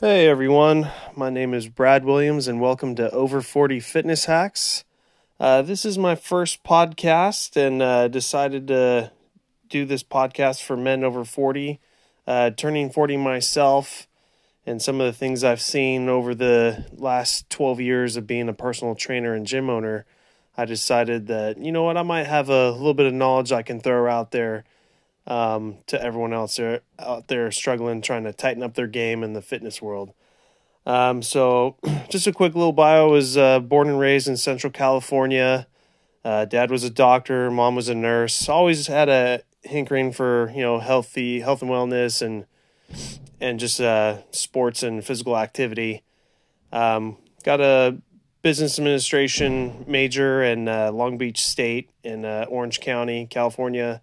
Hey everyone, my name is Brad Williams, and welcome to Over 40 Fitness Hacks. Uh, this is my first podcast, and uh, decided to do this podcast for men over 40, uh, turning 40 myself, and some of the things I've seen over the last 12 years of being a personal trainer and gym owner. I decided that, you know what, I might have a little bit of knowledge I can throw out there um, to everyone else there, out there struggling, trying to tighten up their game in the fitness world. Um, so, just a quick little bio: I was uh, born and raised in Central California. Uh, dad was a doctor, mom was a nurse. Always had a hankering for you know healthy health and wellness and and just uh, sports and physical activity. Um, got a business administration major in uh, Long Beach State in uh, Orange County, California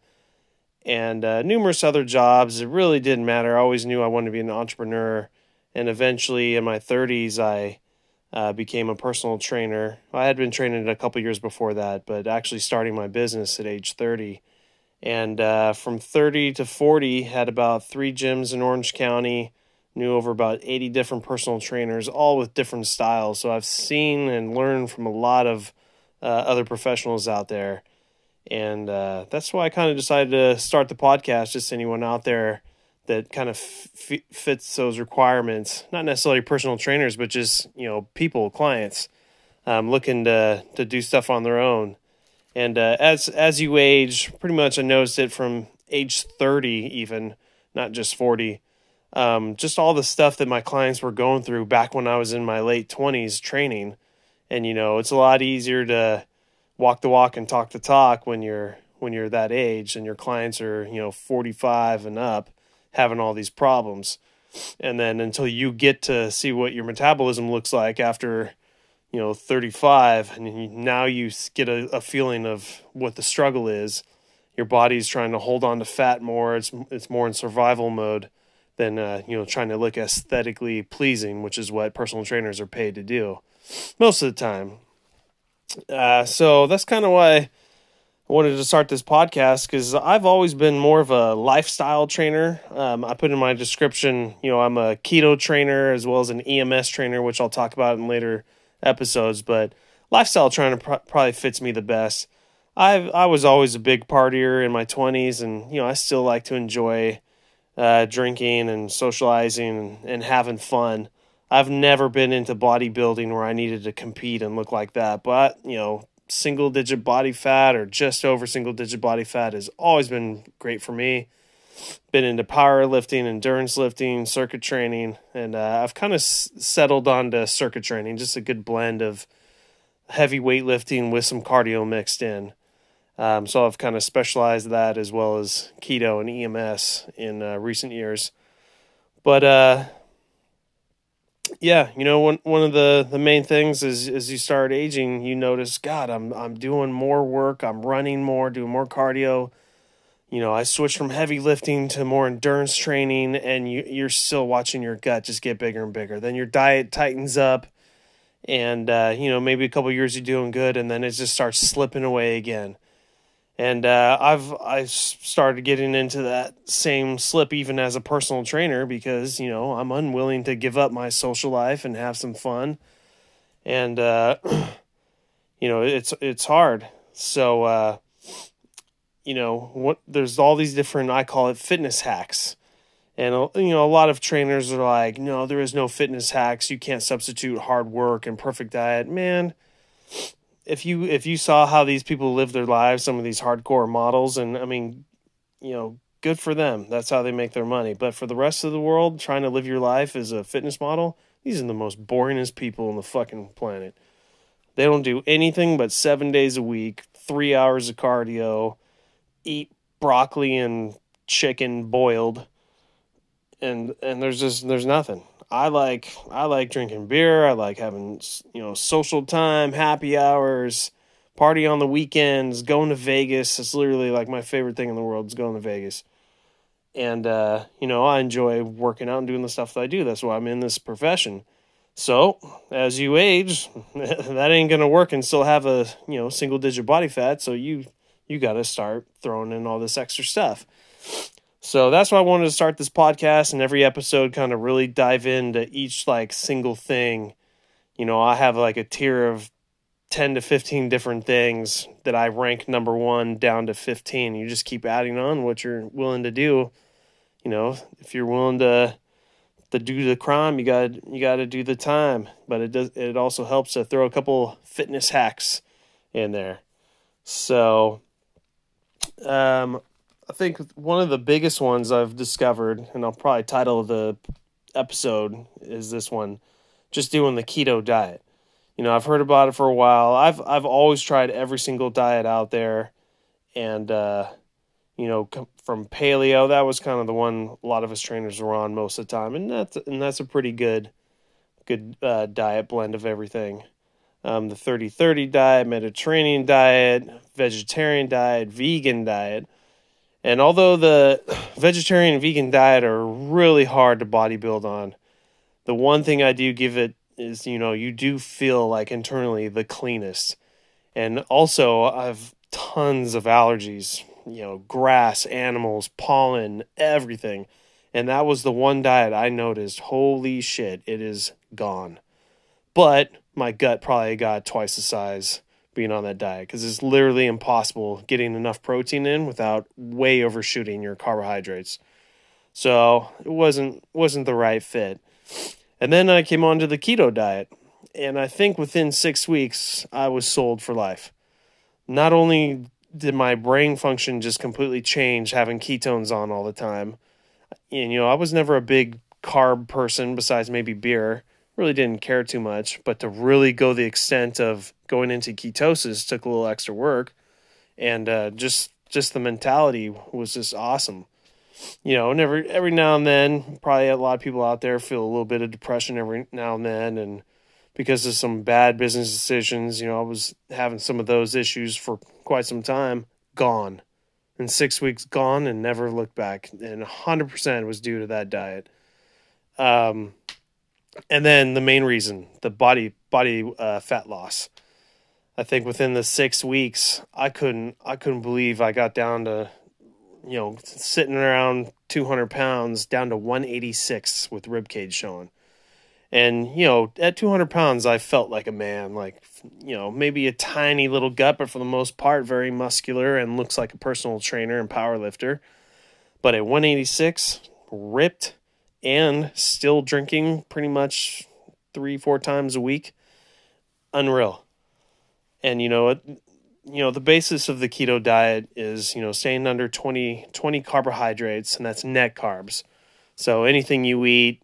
and uh, numerous other jobs. It really didn't matter. I always knew I wanted to be an entrepreneur. And eventually, in my 30s, I uh, became a personal trainer. I had been training a couple years before that, but actually starting my business at age 30. And uh, from 30 to 40, had about three gyms in Orange County, knew over about 80 different personal trainers, all with different styles. So I've seen and learned from a lot of uh, other professionals out there and uh, that's why I kind of decided to start the podcast. Just anyone out there that kind of f- fits those requirements, not necessarily personal trainers, but just you know people, clients, um, looking to to do stuff on their own. And uh, as as you age, pretty much I noticed it from age thirty, even not just forty. Um, just all the stuff that my clients were going through back when I was in my late twenties training, and you know it's a lot easier to walk the walk and talk the talk when you're when you're that age and your clients are you know 45 and up having all these problems. And then until you get to see what your metabolism looks like after you know 35 and now you get a, a feeling of what the struggle is. Your body's trying to hold on to fat more. It's it's more in survival mode than uh, you know trying to look aesthetically pleasing which is what personal trainers are paid to do most of the time uh, so that's kind of why I wanted to start this podcast because I've always been more of a lifestyle trainer. Um, I put in my description, you know, I'm a keto trainer as well as an EMS trainer, which I'll talk about in later episodes. But lifestyle trainer pr- probably fits me the best. I I was always a big partier in my 20s, and you know I still like to enjoy uh, drinking and socializing and, and having fun. I've never been into bodybuilding where I needed to compete and look like that. But, you know, single digit body fat or just over single digit body fat has always been great for me. Been into powerlifting, endurance lifting, circuit training, and uh, I've kind of s- settled onto circuit training, just a good blend of heavy weightlifting with some cardio mixed in. Um, so I've kind of specialized that as well as keto and EMS in uh, recent years. But uh, yeah, you know, one one of the the main things is as you start aging, you notice, God, I'm I'm doing more work, I'm running more, doing more cardio. You know, I switched from heavy lifting to more endurance training, and you you're still watching your gut just get bigger and bigger. Then your diet tightens up, and uh, you know maybe a couple years you're doing good, and then it just starts slipping away again and uh, I've I started getting into that same slip even as a personal trainer because you know I'm unwilling to give up my social life and have some fun, and uh, you know it's it's hard. So uh, you know what? There's all these different I call it fitness hacks, and uh, you know a lot of trainers are like, no, there is no fitness hacks. You can't substitute hard work and perfect diet, man if you if you saw how these people live their lives, some of these hardcore models, and I mean, you know, good for them. That's how they make their money. But for the rest of the world, trying to live your life as a fitness model, these are the most boringest people on the fucking planet. They don't do anything but seven days a week, three hours of cardio, eat broccoli and chicken boiled, and and there's just there's nothing. I like I like drinking beer. I like having you know social time, happy hours, party on the weekends, going to Vegas. It's literally like my favorite thing in the world is going to Vegas. And uh, you know, I enjoy working out and doing the stuff that I do. That's why I'm in this profession. So, as you age, that ain't gonna work and still have a you know single digit body fat. So you you got to start throwing in all this extra stuff. So that's why I wanted to start this podcast and every episode kind of really dive into each like single thing. You know, I have like a tier of 10 to 15 different things that I rank number 1 down to 15. You just keep adding on what you're willing to do. You know, if you're willing to to do the crime, you got you got to do the time. But it does it also helps to throw a couple fitness hacks in there. So um I think one of the biggest ones I've discovered, and I'll probably title the episode is this one, just doing the keto diet. You know, I've heard about it for a while. I've I've always tried every single diet out there, and uh, you know, from paleo, that was kind of the one a lot of us trainers were on most of the time, and that's and that's a pretty good, good uh, diet blend of everything. Um, the 30-30 diet, Mediterranean diet, vegetarian diet, vegan diet and although the vegetarian and vegan diet are really hard to bodybuild on, the one thing I do give it is, you know, you do feel like internally the cleanest. And also, I've tons of allergies, you know, grass, animals, pollen, everything. And that was the one diet I noticed. Holy shit, it is gone. But my gut probably got twice the size being on that diet because it's literally impossible getting enough protein in without way overshooting your carbohydrates. So it wasn't wasn't the right fit. And then I came on to the keto diet, and I think within six weeks I was sold for life. Not only did my brain function just completely change having ketones on all the time, and you know I was never a big carb person besides maybe beer really didn't care too much, but to really go the extent of going into ketosis took a little extra work, and uh, just just the mentality was just awesome. You know, and every every now and then, probably a lot of people out there feel a little bit of depression every now and then, and because of some bad business decisions, you know, I was having some of those issues for quite some time. Gone, in six weeks, gone, and never looked back. And hundred percent was due to that diet. Um, and then the main reason the body body uh, fat loss. I think within the six weeks i couldn't i couldn't believe i got down to you know sitting around 200 pounds down to 186 with rib cage showing. And you know at 200 pounds i felt like a man like you know maybe a tiny little gut but for the most part very muscular and looks like a personal trainer and power lifter but at 186 ripped and still drinking pretty much three, four times a week. Unreal. And you know, you know, the basis of the keto diet is, you know, staying under 20, 20 carbohydrates, and that's net carbs. So anything you eat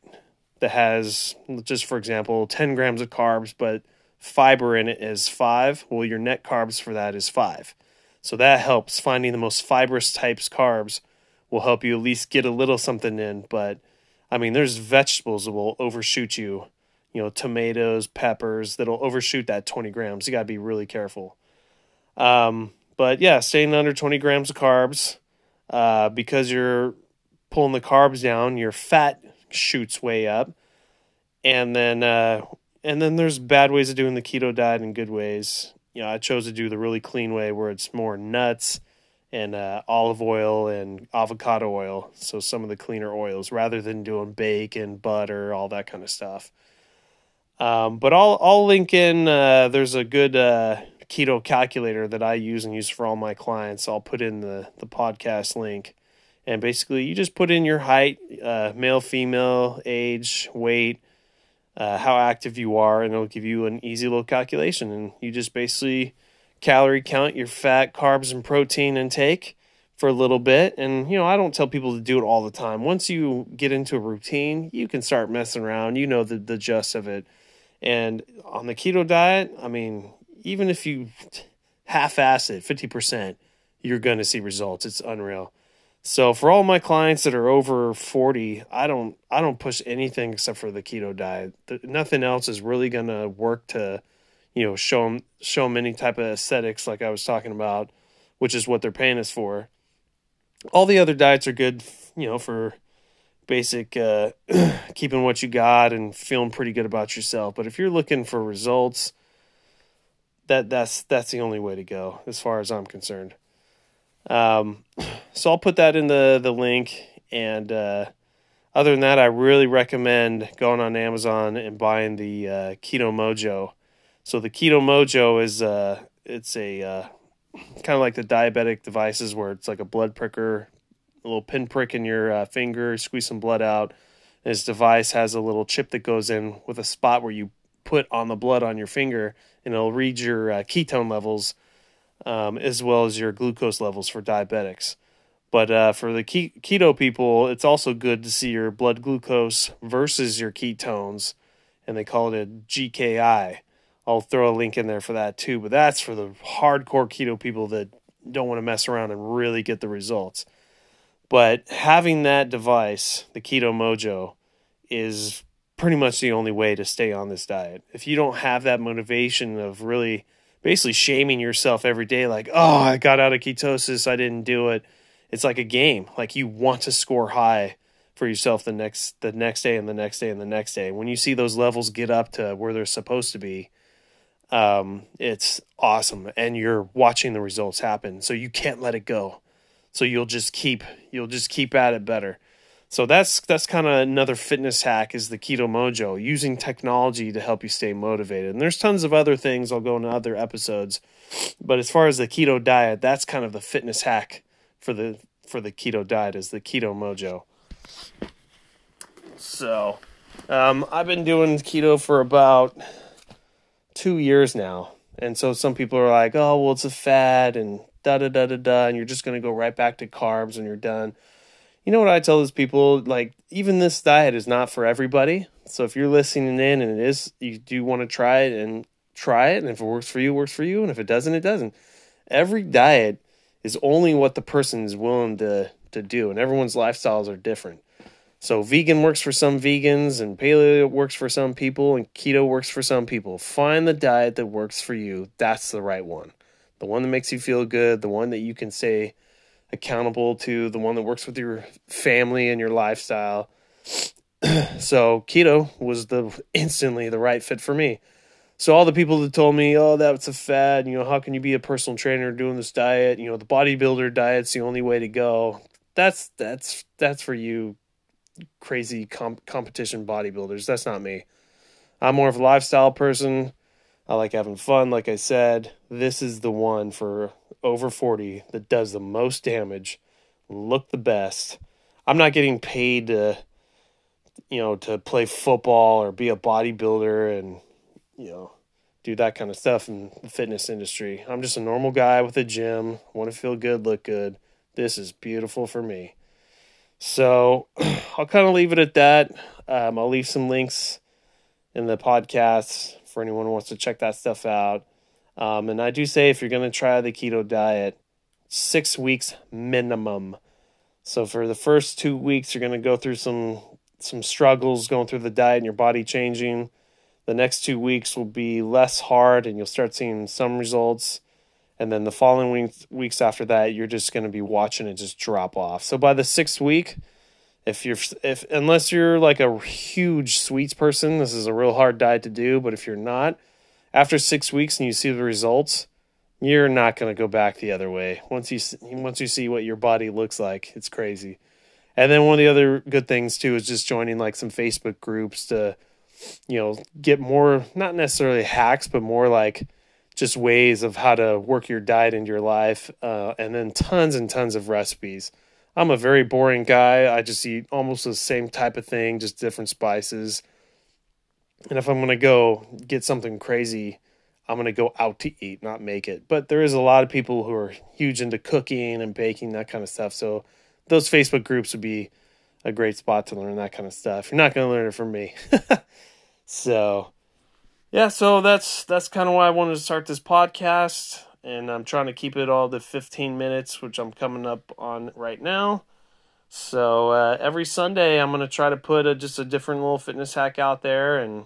that has, just for example, 10 grams of carbs, but fiber in it is five, well, your net carbs for that is five. So that helps finding the most fibrous types carbs will help you at least get a little something in, but I mean, there's vegetables that will overshoot you. You know, tomatoes, peppers that'll overshoot that 20 grams. You got to be really careful. Um, but yeah, staying under 20 grams of carbs uh, because you're pulling the carbs down, your fat shoots way up, and then uh, and then there's bad ways of doing the keto diet and good ways. You know, I chose to do the really clean way where it's more nuts and uh, olive oil and avocado oil. So some of the cleaner oils rather than doing bacon, butter, all that kind of stuff. Um, but I'll I'll link in. Uh, there's a good uh, keto calculator that I use and use for all my clients. I'll put in the the podcast link, and basically you just put in your height, uh, male, female, age, weight, uh, how active you are, and it'll give you an easy little calculation. And you just basically calorie count your fat, carbs, and protein intake for a little bit. And, you know, I don't tell people to do it all the time. Once you get into a routine, you can start messing around. You know the, the gist of it. And on the keto diet, I mean, even if you half ass it, 50%, you're going to see results. It's unreal. So for all my clients that are over 40, I don't I don't push anything except for the keto diet. The, nothing else is really going to work to you know show them show them any type of aesthetics like I was talking about, which is what they're paying us for. All the other diets are good, you know, for basic uh, keeping what you got and feeling pretty good about yourself. But if you're looking for results, that that's that's the only way to go as far as I'm concerned. Um, so I'll put that in the the link, And uh, other than that, I really recommend going on Amazon and buying the uh, Keto Mojo. So the Keto Mojo is uh, it's a uh, kind of like the diabetic devices where it's like a blood pricker, a little pin prick in your uh, finger, squeeze some blood out. And this device has a little chip that goes in with a spot where you put on the blood on your finger, and it'll read your uh, ketone levels um, as well as your glucose levels for diabetics. But uh, for the keto people, it's also good to see your blood glucose versus your ketones, and they call it a GKI. I'll throw a link in there for that too. But that's for the hardcore keto people that don't want to mess around and really get the results. But having that device, the Keto Mojo, is pretty much the only way to stay on this diet. If you don't have that motivation of really basically shaming yourself every day, like, oh, I got out of ketosis, I didn't do it. It's like a game. Like you want to score high for yourself the next the next day and the next day and the next day. When you see those levels get up to where they're supposed to be, um, it's awesome, and you're watching the results happen. So you can't let it go. So you'll just keep you'll just keep at it better. So that's that's kind of another fitness hack is the Keto Mojo, using technology to help you stay motivated. And there's tons of other things I'll go into other episodes. But as far as the keto diet, that's kind of the fitness hack for the for the keto diet is the Keto Mojo. So, um, I've been doing keto for about two years now, and so some people are like, "Oh, well, it's a fad," and da da da da da, and you're just gonna go right back to carbs and you're done you know what I tell those people? Like, even this diet is not for everybody. So if you're listening in and it is, you do want to try it and try it. And if it works for you, works for you. And if it doesn't, it doesn't. Every diet is only what the person is willing to, to do. And everyone's lifestyles are different. So vegan works for some vegans and paleo works for some people and keto works for some people. Find the diet that works for you. That's the right one. The one that makes you feel good, the one that you can say, accountable to the one that works with your family and your lifestyle. so keto was the instantly the right fit for me. So all the people that told me, "Oh, that's a fad," you know, how can you be a personal trainer doing this diet? You know, the bodybuilder diet's the only way to go. That's that's that's for you crazy comp- competition bodybuilders. That's not me. I'm more of a lifestyle person. I like having fun, like I said. This is the one for over 40 that does the most damage, look the best. I'm not getting paid to, you know, to play football or be a bodybuilder and, you know, do that kind of stuff in the fitness industry. I'm just a normal guy with a gym, want to feel good, look good. This is beautiful for me. So I'll kind of leave it at that. Um, I'll leave some links in the podcast for anyone who wants to check that stuff out. Um, and I do say if you're going to try the keto diet, six weeks minimum. So for the first two weeks, you're going to go through some some struggles going through the diet and your body changing. The next two weeks will be less hard, and you'll start seeing some results. And then the following weeks, after that, you're just going to be watching it just drop off. So by the sixth week, if you're if unless you're like a huge sweets person, this is a real hard diet to do. But if you're not, after six weeks and you see the results, you're not going to go back the other way. Once you once you see what your body looks like, it's crazy. And then one of the other good things too is just joining like some Facebook groups to, you know, get more not necessarily hacks, but more like just ways of how to work your diet into your life, uh, and then tons and tons of recipes. I'm a very boring guy. I just eat almost the same type of thing, just different spices. And if I'm going to go get something crazy, I'm going to go out to eat, not make it. But there is a lot of people who are huge into cooking and baking, that kind of stuff. So those Facebook groups would be a great spot to learn that kind of stuff. You're not going to learn it from me. so yeah, so that's that's kind of why I wanted to start this podcast and I'm trying to keep it all to 15 minutes, which I'm coming up on right now. So uh, every Sunday, I'm gonna try to put a, just a different little fitness hack out there, and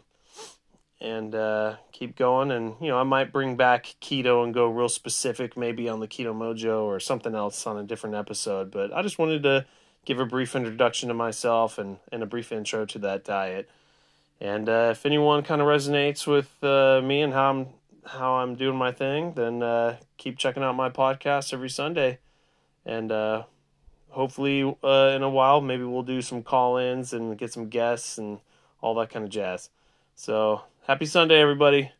and uh, keep going. And you know, I might bring back keto and go real specific, maybe on the Keto Mojo or something else on a different episode. But I just wanted to give a brief introduction to myself and and a brief intro to that diet. And uh, if anyone kind of resonates with uh, me and how I'm how I'm doing my thing, then uh, keep checking out my podcast every Sunday. And uh, hopefully, uh, in a while, maybe we'll do some call ins and get some guests and all that kind of jazz. So, happy Sunday, everybody.